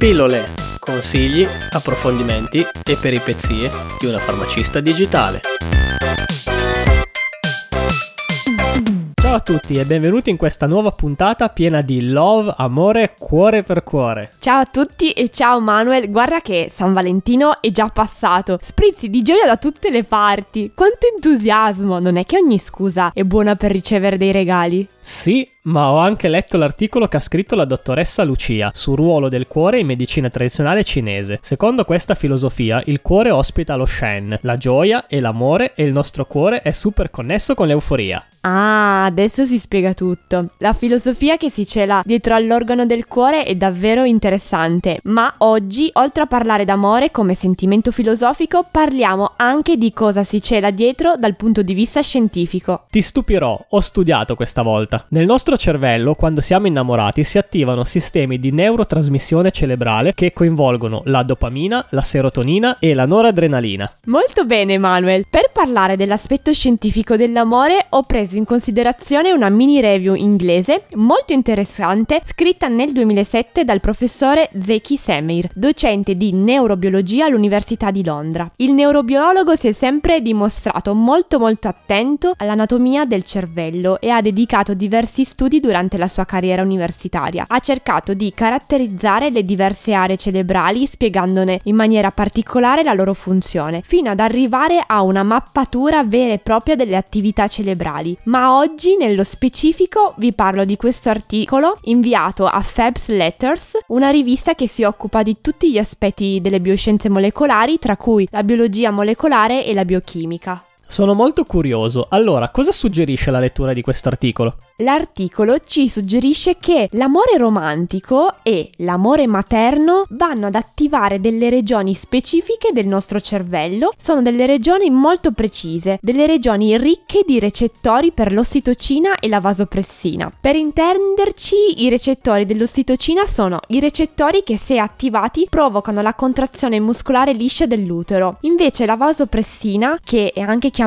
Pillole, consigli, approfondimenti e peripezie di una farmacista digitale. Ciao a tutti e benvenuti in questa nuova puntata piena di love, amore, cuore per cuore. Ciao a tutti e ciao Manuel, guarda che San Valentino è già passato, sprizzi di gioia da tutte le parti, quanto entusiasmo, non è che ogni scusa è buona per ricevere dei regali? Sì, ma ho anche letto l'articolo che ha scritto la dottoressa Lucia sul ruolo del cuore in medicina tradizionale cinese. Secondo questa filosofia, il cuore ospita lo Shen, la gioia e l'amore e il nostro cuore è super connesso con l'euforia. Ah, adesso si spiega tutto. La filosofia che si cela dietro all'organo del cuore è davvero interessante, ma oggi, oltre a parlare d'amore come sentimento filosofico, parliamo anche di cosa si cela dietro dal punto di vista scientifico. Ti stupirò, ho studiato questa volta. Nel nostro cervello, quando siamo innamorati, si attivano sistemi di neurotrasmissione cerebrale che coinvolgono la dopamina, la serotonina e la noradrenalina. Molto bene, Manuel. Per parlare dell'aspetto scientifico dell'amore ho preso preso in considerazione una mini review inglese molto interessante scritta nel 2007 dal professore Zeki Semir, docente di neurobiologia all'Università di Londra. Il neurobiologo si è sempre dimostrato molto molto attento all'anatomia del cervello e ha dedicato diversi studi durante la sua carriera universitaria. Ha cercato di caratterizzare le diverse aree cerebrali spiegandone in maniera particolare la loro funzione, fino ad arrivare a una mappatura vera e propria delle attività cerebrali ma oggi nello specifico vi parlo di questo articolo inviato a Fabs Letters, una rivista che si occupa di tutti gli aspetti delle bioscienze molecolari, tra cui la biologia molecolare e la biochimica. Sono molto curioso. Allora, cosa suggerisce la lettura di questo articolo? L'articolo ci suggerisce che l'amore romantico e l'amore materno vanno ad attivare delle regioni specifiche del nostro cervello. Sono delle regioni molto precise, delle regioni ricche di recettori per l'ossitocina e la vasopressina. Per intenderci, i recettori dell'ossitocina sono i recettori che se attivati provocano la contrazione muscolare liscia dell'utero. Invece la vasopressina, che è anche chiamata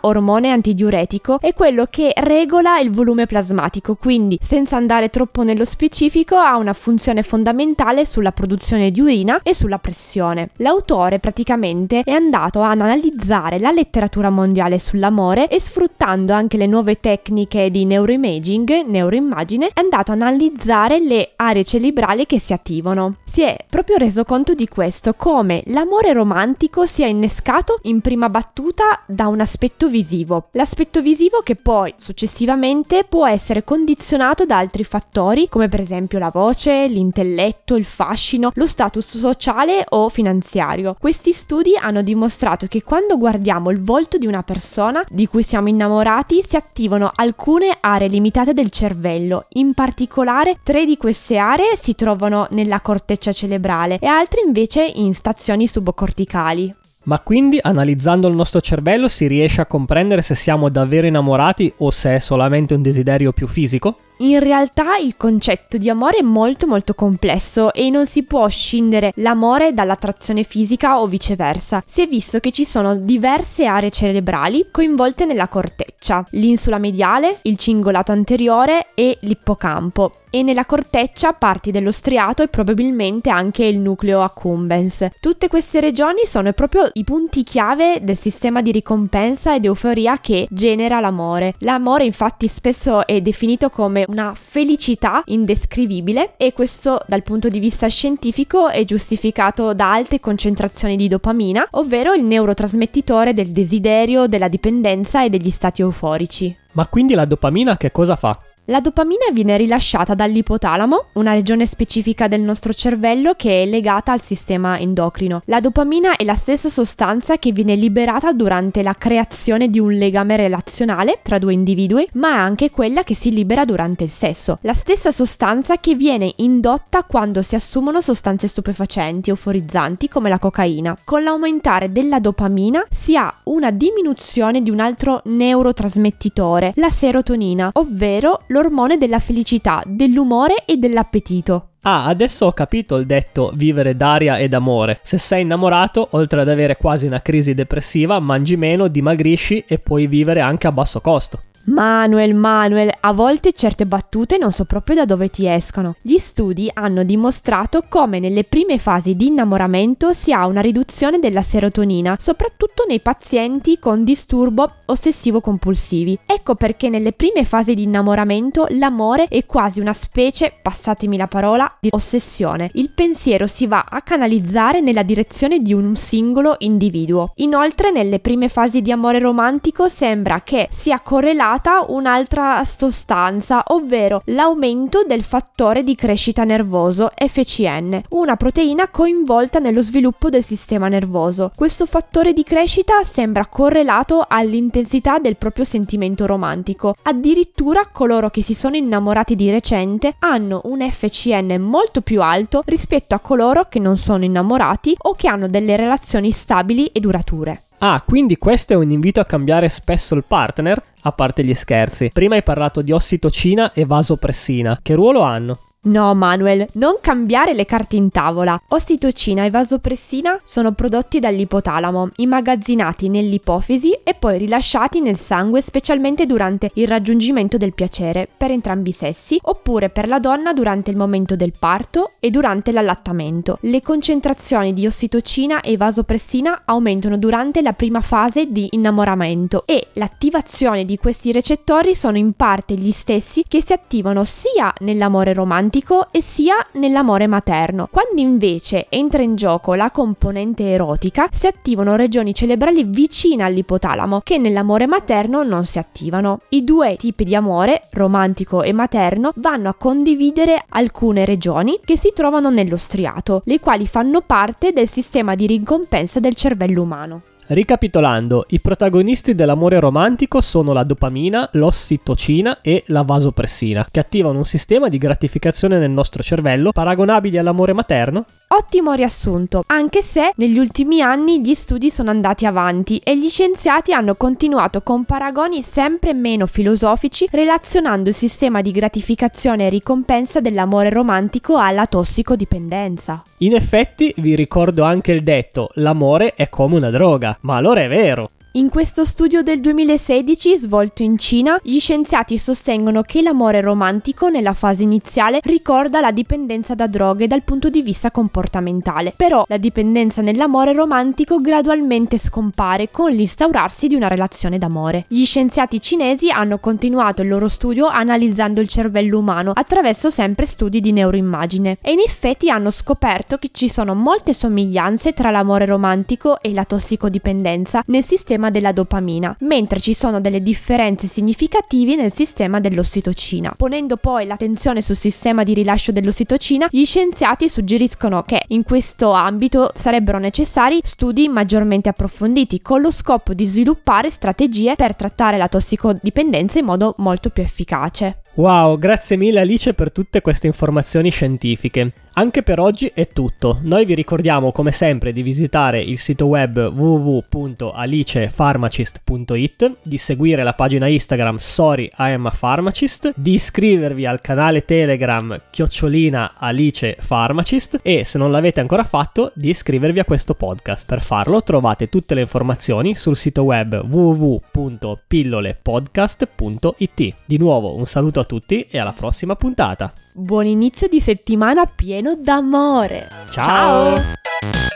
ormone antidiuretico, è quello che regola il volume plasmatico, quindi senza andare troppo nello specifico ha una funzione fondamentale sulla produzione di urina e sulla pressione. L'autore praticamente è andato ad analizzare la letteratura mondiale sull'amore e sfruttando anche le nuove tecniche di neuroimaging, neuroimmagine, è andato ad analizzare le aree cerebrali che si attivano. Si è proprio reso conto di questo, come l'amore romantico sia innescato in prima battuta da da un aspetto visivo. L'aspetto visivo che poi successivamente può essere condizionato da altri fattori come per esempio la voce, l'intelletto, il fascino, lo status sociale o finanziario. Questi studi hanno dimostrato che quando guardiamo il volto di una persona di cui siamo innamorati si attivano alcune aree limitate del cervello, in particolare tre di queste aree si trovano nella corteccia cerebrale e altre invece in stazioni subcorticali. Ma quindi analizzando il nostro cervello si riesce a comprendere se siamo davvero innamorati o se è solamente un desiderio più fisico? In realtà il concetto di amore è molto molto complesso e non si può scindere l'amore dall'attrazione fisica o viceversa. Si è visto che ci sono diverse aree cerebrali coinvolte nella corteccia, l'insula mediale, il cingolato anteriore e l'ippocampo e nella corteccia parti dello striato e probabilmente anche il nucleo accumbens. Tutte queste regioni sono proprio i punti chiave del sistema di ricompensa ed euforia che genera l'amore. L'amore infatti spesso è definito come una felicità indescrivibile e questo dal punto di vista scientifico è giustificato da alte concentrazioni di dopamina, ovvero il neurotrasmettitore del desiderio, della dipendenza e degli stati euforici. Ma quindi la dopamina che cosa fa? La dopamina viene rilasciata dall'ipotalamo, una regione specifica del nostro cervello che è legata al sistema endocrino. La dopamina è la stessa sostanza che viene liberata durante la creazione di un legame relazionale tra due individui, ma è anche quella che si libera durante il sesso. La stessa sostanza che viene indotta quando si assumono sostanze stupefacenti, euforizzanti come la cocaina. Con l'aumentare della dopamina si ha una diminuzione di un altro neurotrasmettitore, la serotonina, ovvero l'ormone della felicità, dell'umore e dell'appetito. Ah, adesso ho capito il detto vivere d'aria ed amore. Se sei innamorato, oltre ad avere quasi una crisi depressiva, mangi meno, dimagrisci e puoi vivere anche a basso costo. Manuel, Manuel, a volte certe battute non so proprio da dove ti escono. Gli studi hanno dimostrato come nelle prime fasi di innamoramento si ha una riduzione della serotonina, soprattutto nei pazienti con disturbo ossessivo-compulsivi. Ecco perché nelle prime fasi di innamoramento l'amore è quasi una specie, passatemi la parola, di ossessione. Il pensiero si va a canalizzare nella direzione di un singolo individuo. Inoltre nelle prime fasi di amore romantico sembra che sia correlato sviluppata un'altra sostanza, ovvero l'aumento del fattore di crescita nervoso FCN, una proteina coinvolta nello sviluppo del sistema nervoso. Questo fattore di crescita sembra correlato all'intensità del proprio sentimento romantico. Addirittura coloro che si sono innamorati di recente hanno un FCN molto più alto rispetto a coloro che non sono innamorati o che hanno delle relazioni stabili e durature. Ah, quindi questo è un invito a cambiare spesso il partner? A parte gli scherzi. Prima hai parlato di ossitocina e vasopressina. Che ruolo hanno? No, Manuel, non cambiare le carte in tavola. Ossitocina e vasopressina sono prodotti dall'ipotalamo, immagazzinati nell'ipofisi e poi rilasciati nel sangue specialmente durante il raggiungimento del piacere per entrambi i sessi oppure per la donna durante il momento del parto e durante l'allattamento. Le concentrazioni di ossitocina e vasopressina aumentano durante la prima fase di innamoramento e l'attivazione di questi recettori sono in parte gli stessi che si attivano sia nell'amore romantico romantico e sia nell'amore materno. Quando invece entra in gioco la componente erotica, si attivano regioni cerebrali vicine all'ipotalamo che nell'amore materno non si attivano. I due tipi di amore, romantico e materno, vanno a condividere alcune regioni che si trovano nello striato, le quali fanno parte del sistema di ricompensa del cervello umano. Ricapitolando, i protagonisti dell'amore romantico sono la dopamina, l'ossitocina e la vasopressina, che attivano un sistema di gratificazione nel nostro cervello paragonabili all'amore materno? Ottimo riassunto, anche se negli ultimi anni gli studi sono andati avanti e gli scienziati hanno continuato con paragoni sempre meno filosofici relazionando il sistema di gratificazione e ricompensa dell'amore romantico alla tossicodipendenza. In effetti vi ricordo anche il detto l'amore è come una droga, ma allora è vero. In questo studio del 2016 svolto in Cina, gli scienziati sostengono che l'amore romantico nella fase iniziale ricorda la dipendenza da droghe dal punto di vista comportamentale, però la dipendenza nell'amore romantico gradualmente scompare con l'instaurarsi di una relazione d'amore. Gli scienziati cinesi hanno continuato il loro studio analizzando il cervello umano attraverso sempre studi di neuroimmagine e in effetti hanno scoperto che ci sono molte somiglianze tra l'amore romantico e la tossicodipendenza nel sistema sistema della dopamina, mentre ci sono delle differenze significative nel sistema dell'ossitocina. Ponendo poi l'attenzione sul sistema di rilascio dell'ossitocina, gli scienziati suggeriscono che in questo ambito sarebbero necessari studi maggiormente approfonditi con lo scopo di sviluppare strategie per trattare la tossicodipendenza in modo molto più efficace. Wow, grazie mille Alice per tutte queste informazioni scientifiche. Anche per oggi è tutto. Noi vi ricordiamo come sempre di visitare il sito web www.alicepharmacist.it, di seguire la pagina Instagram Sorry I am a Pharmacist, di iscrivervi al canale Telegram chiocciolina Alice Pharmacist e se non l'avete ancora fatto di iscrivervi a questo podcast. Per farlo trovate tutte le informazioni sul sito web www.pillolepodcast.it. Di nuovo un saluto a tutti e alla prossima puntata. Buon inizio di settimana pieno d'amore. Ciao. Ciao.